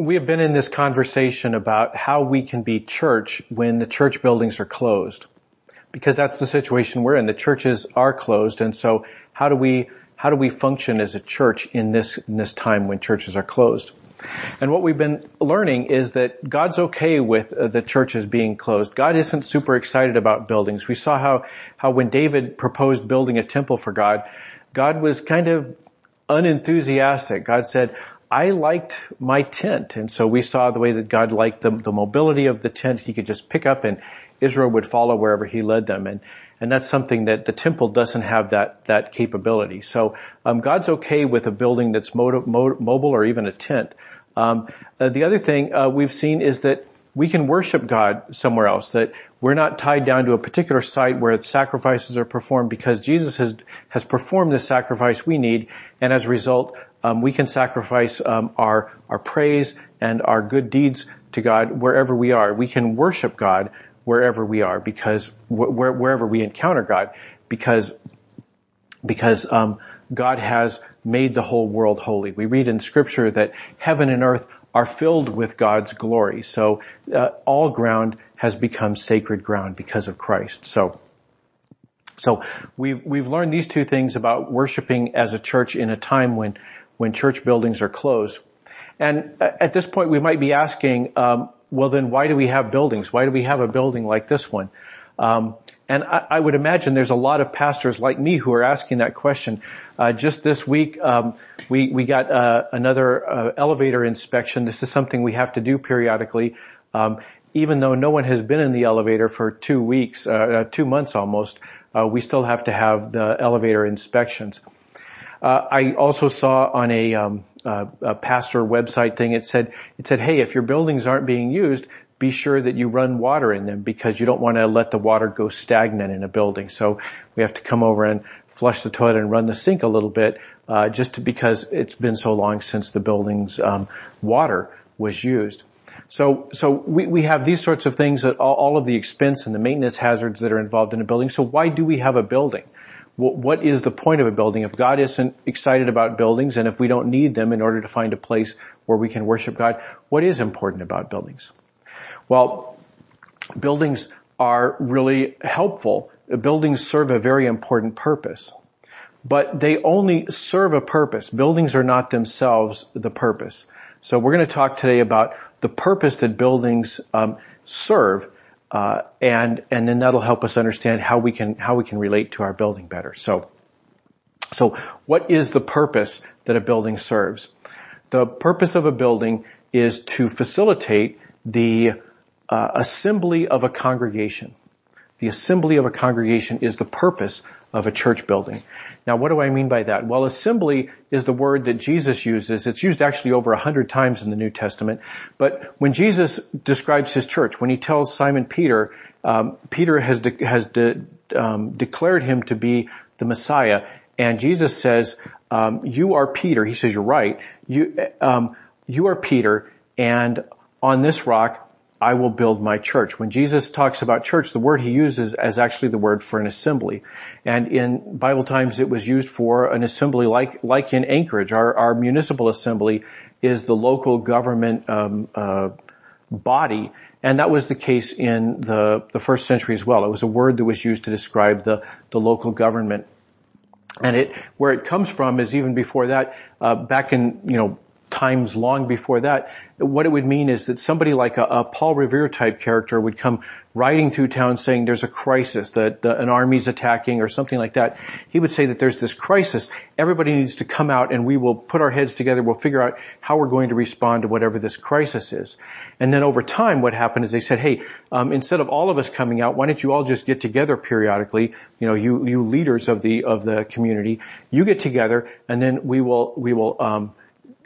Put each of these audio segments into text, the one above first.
we have been in this conversation about how we can be church when the church buildings are closed. Because that's the situation we're in. The churches are closed and so how do we, how do we function as a church in this, in this time when churches are closed? And what we've been learning is that God's okay with uh, the churches being closed. God isn't super excited about buildings. We saw how, how when David proposed building a temple for God, God was kind of unenthusiastic. God said, I liked my tent. And so we saw the way that God liked the, the mobility of the tent. He could just pick up and Israel would follow wherever he led them. And, and that's something that the temple doesn't have that, that capability. So, um, God's okay with a building that's mobile or even a tent. Um, uh, the other thing uh, we've seen is that we can worship God somewhere else, that we're not tied down to a particular site where sacrifices are performed because Jesus has, has performed the sacrifice we need and as a result, um, we can sacrifice um, our, our praise and our good deeds to God wherever we are. We can worship God wherever we are because wh- wherever we encounter God because because um, God has made the whole world holy. We read in scripture that heaven and earth are filled with God's glory. So uh, all ground has become sacred ground because of Christ. So so we've we've learned these two things about worshiping as a church in a time when when church buildings are closed. And at this point, we might be asking, um, well, then why do we have buildings? Why do we have a building like this one? Um, and I, I, would imagine there's a lot of pastors like me who are asking that question. Uh, just this week, um, we we got uh, another uh, elevator inspection. This is something we have to do periodically, um, even though no one has been in the elevator for two weeks, uh, uh, two months almost. Uh, we still have to have the elevator inspections. I also saw on a, um, a pastor website thing. It said it said, "Hey, if your buildings aren't being used, be sure that you run water in them because you don't want to let the water go stagnant in a building. So we have to come over and flush the toilet and run the sink a little bit, uh, just because it's been so long since the building's um, water was used. So, so we, we have these sorts of things that all, all, of the expense and the maintenance hazards that are involved in a building. So why do we have a building? What, is the point of a building? If God isn't excited about buildings and if we don't need them in order to find a place where we can worship God, what is important about buildings? Well, buildings are really helpful. Buildings serve a very important purpose. But they only serve a purpose. Buildings are not themselves the purpose. So we're going to talk today about the purpose that buildings um, serve, uh, and and then that'll help us understand how we can how we can relate to our building better. So, so what is the purpose that a building serves? The purpose of a building is to facilitate the uh, assembly of a congregation. The assembly of a congregation is the purpose of a church building. Now what do I mean by that? Well, assembly is the word that Jesus uses. It's used actually over a hundred times in the New Testament. But when Jesus describes his church, when he tells Simon Peter, um, Peter has, de- has de- um, declared him to be the Messiah, and Jesus says, um, you are Peter. He says, you're right. You, um, you are Peter, and on this rock I will build my church. When Jesus talks about church, the word he uses is actually the word for an assembly. And in Bible times it was used for an assembly like, like in Anchorage. Our, our municipal assembly is the local government, um, uh, body. And that was the case in the, the first century as well. It was a word that was used to describe the, the local government. And it, where it comes from is even before that, uh, back in, you know, times long before that, what it would mean is that somebody like a, a Paul Revere type character would come riding through town saying there's a crisis, that an army's attacking or something like that. He would say that there's this crisis. Everybody needs to come out and we will put our heads together. We'll figure out how we're going to respond to whatever this crisis is. And then over time, what happened is they said, hey, um, instead of all of us coming out, why don't you all just get together periodically? You know, you, you leaders of the, of the community, you get together and then we will, we will, um,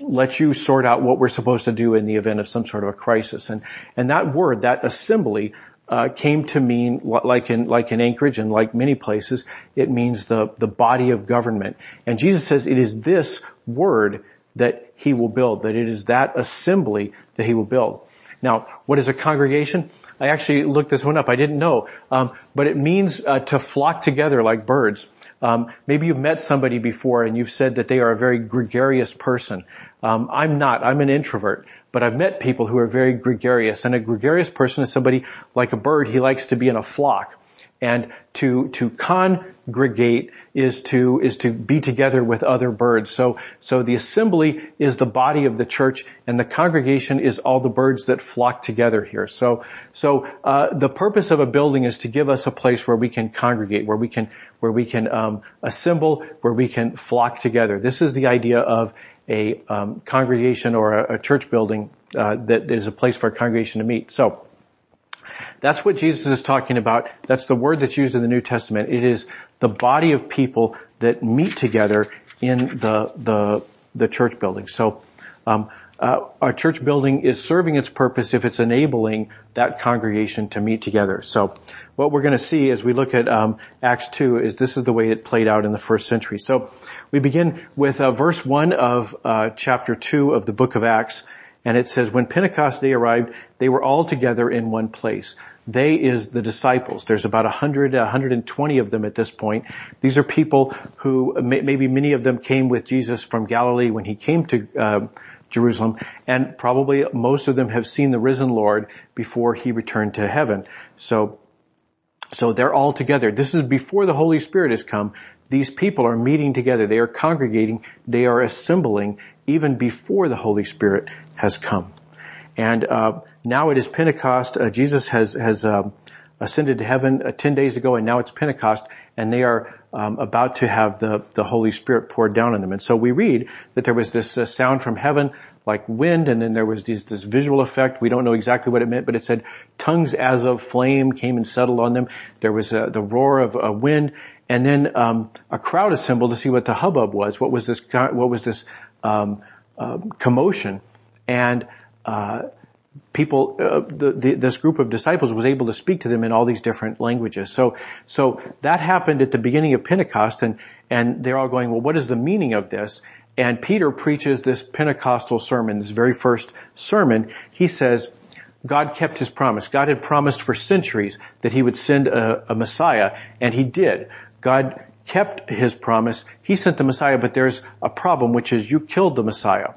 let you sort out what we're supposed to do in the event of some sort of a crisis. And, and that word, that assembly, uh, came to mean, like in, like in Anchorage and like many places, it means the, the body of government. And Jesus says it is this word that he will build, that it is that assembly that he will build. Now, what is a congregation? I actually looked this one up. I didn't know. Um, but it means uh, to flock together like birds. Um, maybe you've met somebody before and you've said that they are a very gregarious person. Um, I'm not. I'm an introvert. But I've met people who are very gregarious. And a gregarious person is somebody like a bird. He likes to be in a flock. And to, to congregate is to, is to be together with other birds. So, so the assembly is the body of the church and the congregation is all the birds that flock together here. So, so, uh, the purpose of a building is to give us a place where we can congregate, where we can, where we can, um, assemble, where we can flock together. This is the idea of a, um, congregation or a, a church building, uh, that is a place for a congregation to meet. So, that's what Jesus is talking about. That's the word that's used in the New Testament. It is the body of people that meet together in the the the church building. So. Um, uh, our church building is serving its purpose if it's enabling that congregation to meet together. So, what we're going to see as we look at um, Acts two is this is the way it played out in the first century. So, we begin with uh, verse one of uh, chapter two of the book of Acts, and it says, when Pentecost day arrived, they were all together in one place. They is the disciples. There's about 100, 120 of them at this point. These are people who, maybe many of them came with Jesus from Galilee when he came to uh, Jerusalem, and probably most of them have seen the risen Lord before he returned to heaven. So, so they're all together. This is before the Holy Spirit has come. These people are meeting together. They are congregating. They are assembling even before the Holy Spirit has come. And uh, now it is Pentecost. Uh, Jesus has has um, ascended to heaven uh, ten days ago, and now it's Pentecost, and they are um, about to have the the Holy Spirit poured down on them. And so we read that there was this uh, sound from heaven like wind, and then there was this, this visual effect. We don't know exactly what it meant, but it said tongues as of flame came and settled on them. There was uh, the roar of a wind, and then um, a crowd assembled to see what the hubbub was. What was this? What was this um, uh, commotion? And uh, people, uh, the, the, this group of disciples was able to speak to them in all these different languages. So, so that happened at the beginning of Pentecost, and and they're all going, well, what is the meaning of this? And Peter preaches this Pentecostal sermon, this very first sermon. He says, God kept his promise. God had promised for centuries that he would send a, a Messiah, and he did. God kept his promise. He sent the Messiah, but there's a problem, which is you killed the Messiah.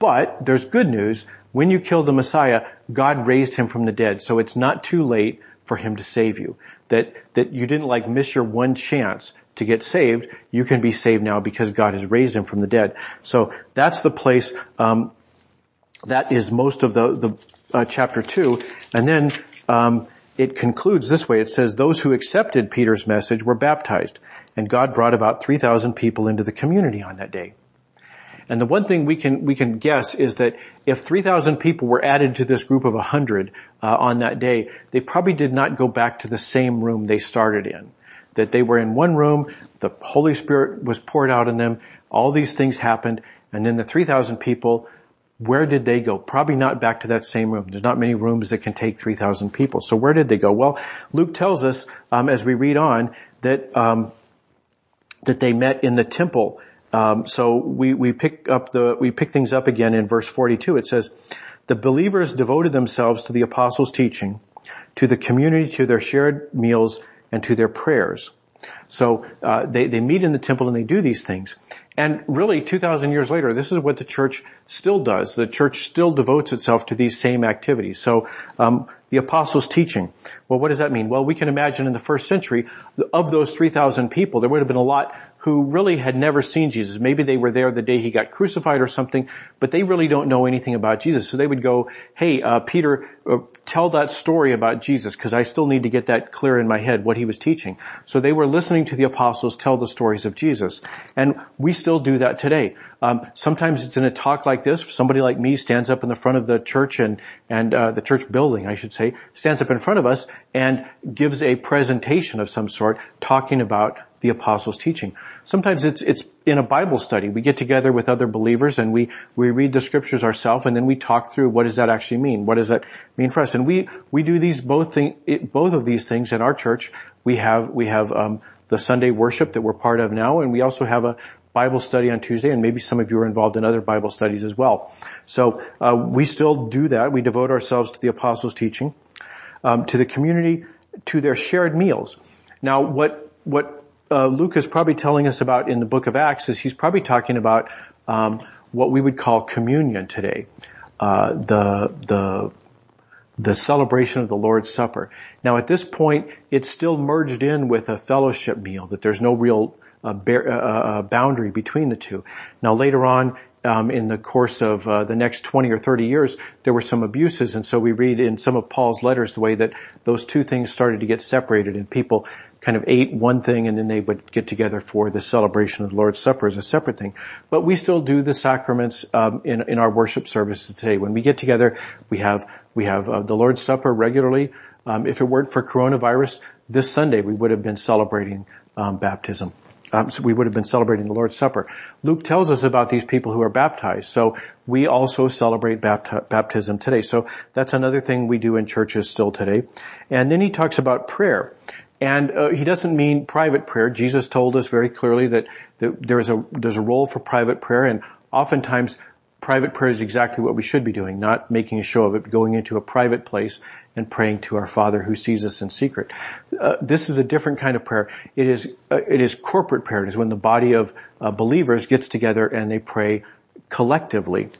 But there's good news. When you killed the Messiah, God raised him from the dead. So it's not too late for him to save you. That, that you didn't like miss your one chance to get saved. You can be saved now because God has raised him from the dead. So that's the place, um, that is most of the, the, uh, chapter two. And then, um, it concludes this way. It says, those who accepted Peter's message were baptized and God brought about 3,000 people into the community on that day. And the one thing we can, we can guess is that if 3,000 people were added to this group of 100 uh, on that day, they probably did not go back to the same room they started in. That they were in one room, the Holy Spirit was poured out on them, all these things happened, and then the 3,000 people, where did they go? Probably not back to that same room. There's not many rooms that can take 3,000 people. So where did they go? Well, Luke tells us, um, as we read on, that, um, that they met in the temple um, so we, we pick up the, we pick things up again in verse 42. It says, the believers devoted themselves to the apostles' teaching, to the community, to their shared meals, and to their prayers. So uh, they they meet in the temple and they do these things. And really, 2,000 years later, this is what the church still does. The church still devotes itself to these same activities. So um, the apostles' teaching. Well, what does that mean? Well, we can imagine in the first century, of those 3,000 people, there would have been a lot who really had never seen Jesus. Maybe they were there the day he got crucified or something, but they really don't know anything about Jesus. So they would go, hey, uh, Peter, uh, tell that story about Jesus because I still need to get that clear in my head, what he was teaching. So they were listening to the apostles tell the stories of Jesus. And we still do that today. Um, sometimes it's in a talk like this. Somebody like me stands up in the front of the church and, and uh, the church building, I should say, stands up in front of us and gives a presentation of some sort talking about the apostles' teaching. Sometimes it's, it's in a Bible study. We get together with other believers and we, we read the scriptures ourselves and then we talk through what does that actually mean? What does that mean for us? And we, we do these both thing, both of these things in our church. We have, we have, um, the Sunday worship that we're part of now and we also have a Bible study on Tuesday and maybe some of you are involved in other Bible studies as well. So, uh, we still do that. We devote ourselves to the apostles' teaching, um, to the community, to their shared meals. Now, what, what uh, Luke is probably telling us about in the book of Acts is he's probably talking about um, what we would call communion today, uh, the the the celebration of the Lord's Supper. Now, at this point, it's still merged in with a fellowship meal. That there's no real uh, uh, uh, boundary between the two. Now, later on, um, in the course of uh, the next 20 or 30 years, there were some abuses, and so we read in some of Paul's letters the way that those two things started to get separated, and people kind of ate one thing and then they would get together for the celebration of the Lord's Supper as a separate thing. But we still do the sacraments um, in in our worship services today. When we get together, we have we have uh, the Lord's Supper regularly. Um, if it weren't for coronavirus, this Sunday we would have been celebrating um, baptism. Um, so we would have been celebrating the Lord's Supper. Luke tells us about these people who are baptized. So we also celebrate bapti- baptism today. So that's another thing we do in churches still today. And then he talks about prayer. And uh, he doesn't mean private prayer. Jesus told us very clearly that, that there's a there's a role for private prayer, and oftentimes private prayer is exactly what we should be doing, not making a show of it, going into a private place and praying to our Father who sees us in secret. Uh, this is a different kind of prayer. It is uh, it is corporate prayer. It is when the body of uh, believers gets together and they pray collectively.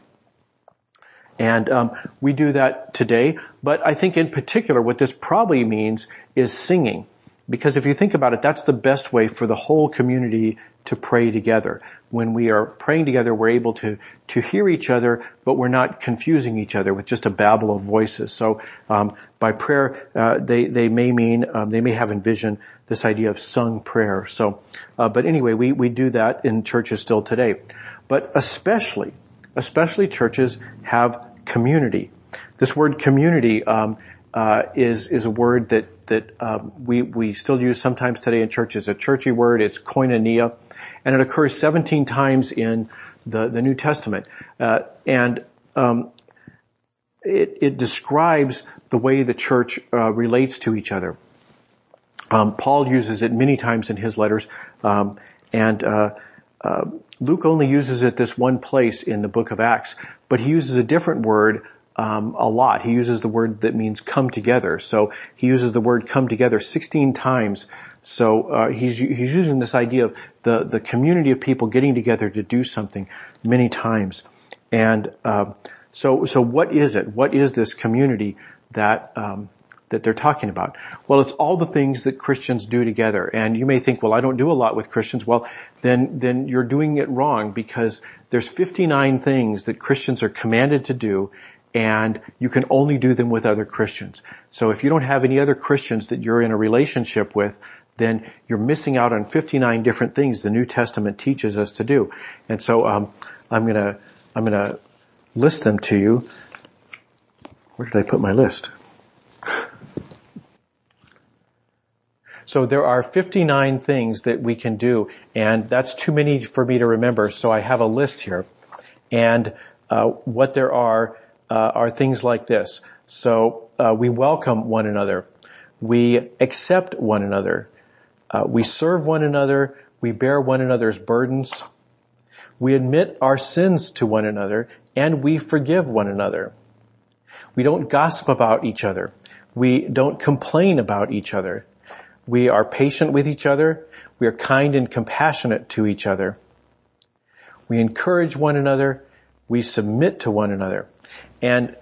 And um, we do that today, but I think in particular what this probably means is singing. Because if you think about it, that's the best way for the whole community to pray together. When we are praying together, we're able to, to hear each other, but we're not confusing each other with just a babble of voices. So, um, by prayer, uh, they, they may mean, um, they may have envisioned this idea of sung prayer. So, uh, but anyway, we, we do that in churches still today. But especially, especially churches have community. This word community, um, uh, is is a word that that um, we we still use sometimes today in church churches. A churchy word. It's koinonia, and it occurs 17 times in the the New Testament, uh, and um, it it describes the way the church uh, relates to each other. Um, Paul uses it many times in his letters, um, and uh, uh, Luke only uses it this one place in the book of Acts, but he uses a different word um, a lot. He uses the word that means come together. So he uses the word come together 16 times. So uh, he's he's using this idea of the the community of people getting together to do something many times. And uh, so so what is it? What is this community that um, that they're talking about? Well, it's all the things that Christians do together. And you may think, well, I don't do a lot with Christians. Well, then then you're doing it wrong because there's 59 things that Christians are commanded to do and you can only do them with other Christians. So if you don't have any other Christians that you're in a relationship with, then you're missing out on 59 different things the New Testament teaches us to do. And so um, I'm gonna I'm gonna list them to you. Where did I put my list? So there are 59 things that we can do, and that's too many for me to remember. So I have a list here, and uh, what there are are things like this. So uh, we welcome one another, we accept one another, uh, we serve one another, we bear one another's burdens, we admit our sins to one another, and we forgive one another. We don't gossip about each other. We don't complain about each other. We are patient with each other. We are kind and compassionate to each other. We encourage one another. We submit to one another. And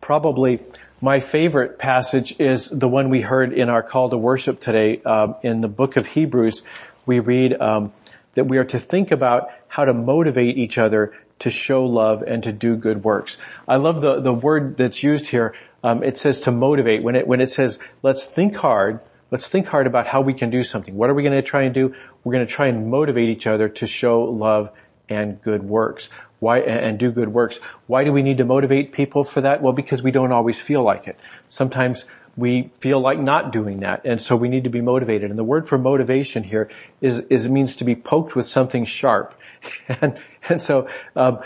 probably my favorite passage is the one we heard in our call to worship today. Um, in the book of Hebrews, we read um, that we are to think about how to motivate each other to show love and to do good works. I love the, the word that's used here. Um, it says to motivate. When it, when it says, let's think hard, let's think hard about how we can do something. What are we going to try and do? We're going to try and motivate each other to show love and good works. Why, and do good works. Why do we need to motivate people for that? Well, because we don't always feel like it. Sometimes we feel like not doing that, and so we need to be motivated. And the word for motivation here is, is means to be poked with something sharp. and, and so um,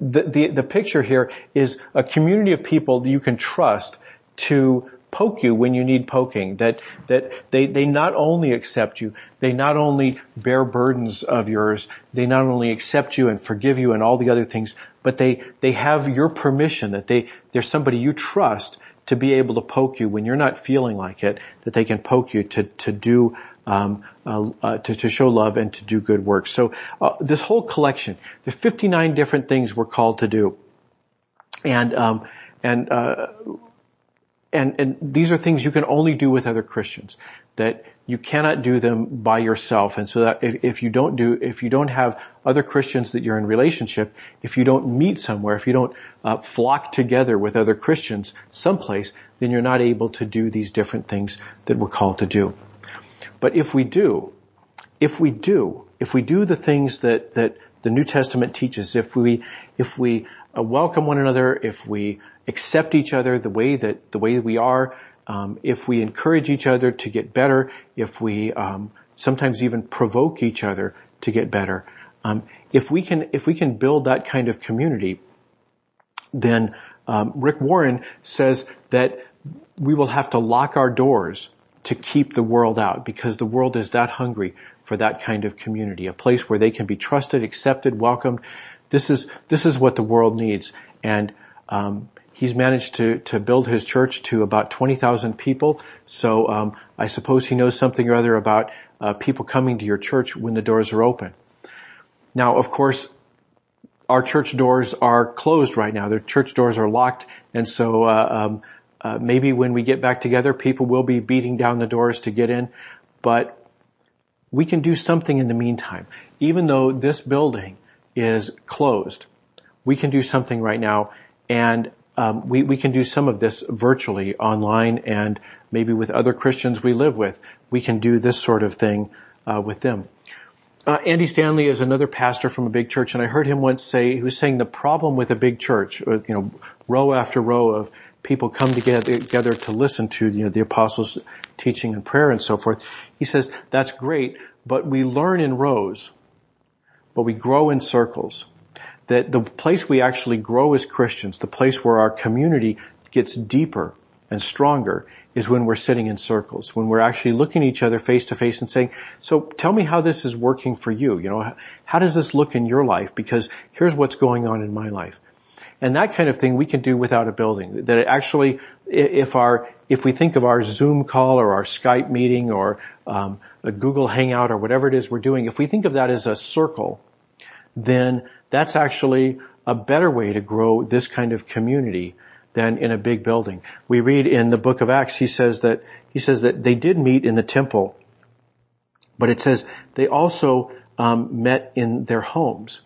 the, the the picture here is a community of people you can trust to poke you when you need poking, that, that they, they not only accept you, they not only bear burdens of yours, they not only accept you and forgive you and all the other things, but they, they have your permission that they, they're somebody you trust to be able to poke you when you're not feeling like it, that they can poke you to, to do um, uh, uh, to, to, show love and to do good works. So uh, this whole collection, the 59 different things we're called to do, and um, and uh, and and these are things you can only do with other Christians. That you cannot do them by yourself. And so that if, if, you don't do, if you don't have other Christians that you're in relationship, if you don't meet somewhere, if you don't uh, flock together with other Christians someplace, then you're not able to do these different things that we're called to do. But if we do, if we do, if we do the things that, that the New Testament teaches, if we, if we welcome one another, if we accept each other the way that, the way we are, um, if we encourage each other to get better, if we um, sometimes even provoke each other to get better, um, if we can if we can build that kind of community, then um, Rick Warren says that we will have to lock our doors to keep the world out because the world is that hungry for that kind of community, a place where they can be trusted, accepted, welcomed. This is this is what the world needs, and um, he's managed to, to build his church to about 20,000 people. So um, I suppose he knows something or other about uh, people coming to your church when the doors are open. Now, of course, our church doors are closed right now. The church doors are locked, and so uh, um, uh, maybe when we get back together, people will be beating down the doors to get in. But we can do something in the meantime. Even though this building is closed, we can do something right now. And um, we, we can do some of this virtually online and maybe with other Christians we live with. We can do this sort of thing uh, with them. Uh, Andy Stanley is another pastor from a big church, and I heard him once say he was saying the problem with a big church, uh, you know, row after row of people come together, together to listen to you know the apostles' teaching and prayer and so forth. He says that's great, but we learn in rows, but we grow in circles that the place we actually grow as Christians, the place where our community gets deeper and stronger is when we're sitting in circles, when we're actually looking at each other face to face and saying, so tell me how this is working for you. You know, how does this look in your life? Because here's what's going on in my life. And that kind of thing we can do without a building. That actually, if our, if we think of our Zoom call or our Skype meeting or um, a Google Hangout or whatever it is we're doing, if we think of that as a circle, then that's actually a better way to grow this kind of community than in a big building. We read in the book of Acts, he says that, he says that they did meet in the temple, but it says they also um, met in their homes.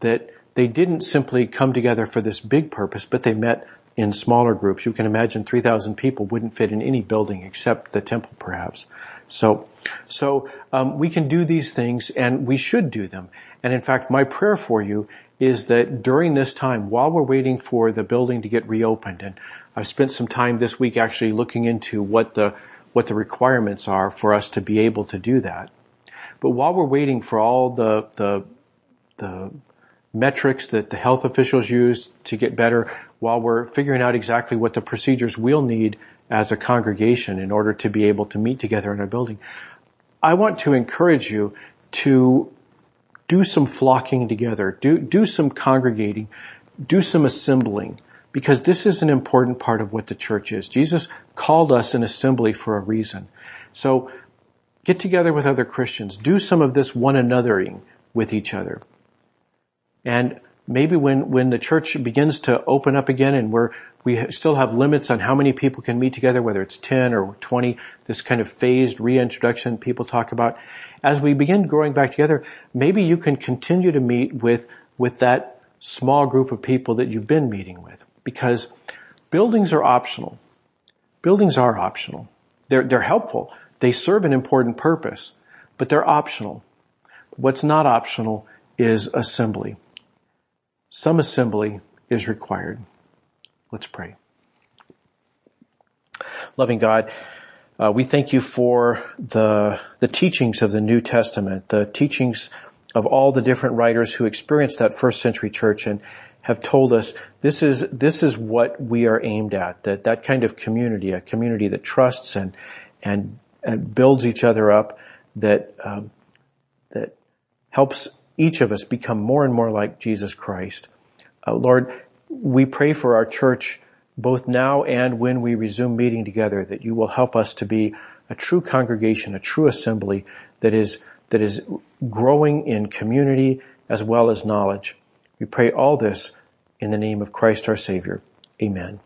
That they didn't simply come together for this big purpose, but they met in smaller groups. You can imagine 3,000 people wouldn't fit in any building except the temple perhaps. So, so um, we can do these things and we should do them. And in fact, my prayer for you is that during this time, while we're waiting for the building to get reopened, and I've spent some time this week actually looking into what the, what the requirements are for us to be able to do that. But while we're waiting for all the, the, the metrics that the health officials use to get better, while we're figuring out exactly what the procedures we'll need as a congregation in order to be able to meet together in a building, I want to encourage you to do some flocking together, do, do some congregating, do some assembling, because this is an important part of what the church is. Jesus called us an assembly for a reason. So get together with other Christians, do some of this one anothering with each other. And maybe when, when the church begins to open up again and we're, we still have limits on how many people can meet together, whether it's 10 or 20, this kind of phased reintroduction people talk about as we begin growing back together, maybe you can continue to meet with, with that small group of people that you've been meeting with. Because buildings are optional. Buildings are optional. They're, they're helpful. They serve an important purpose, but they're optional. What's not optional is assembly. Some assembly is required. Let's pray. Loving God, uh, we thank you for the, the teachings of the New Testament, the teachings of all the different writers who experienced that first century church and have told us this is, this is what we are aimed at, that that kind of community, a community that trusts and, and, and builds each other up, that, um, that helps each of us become more and more like Jesus Christ. Uh, Lord, we pray for our church both now and when we resume meeting together that you will help us to be a true congregation, a true assembly that is, that is growing in community as well as knowledge. We pray all this in the name of Christ our Savior. Amen.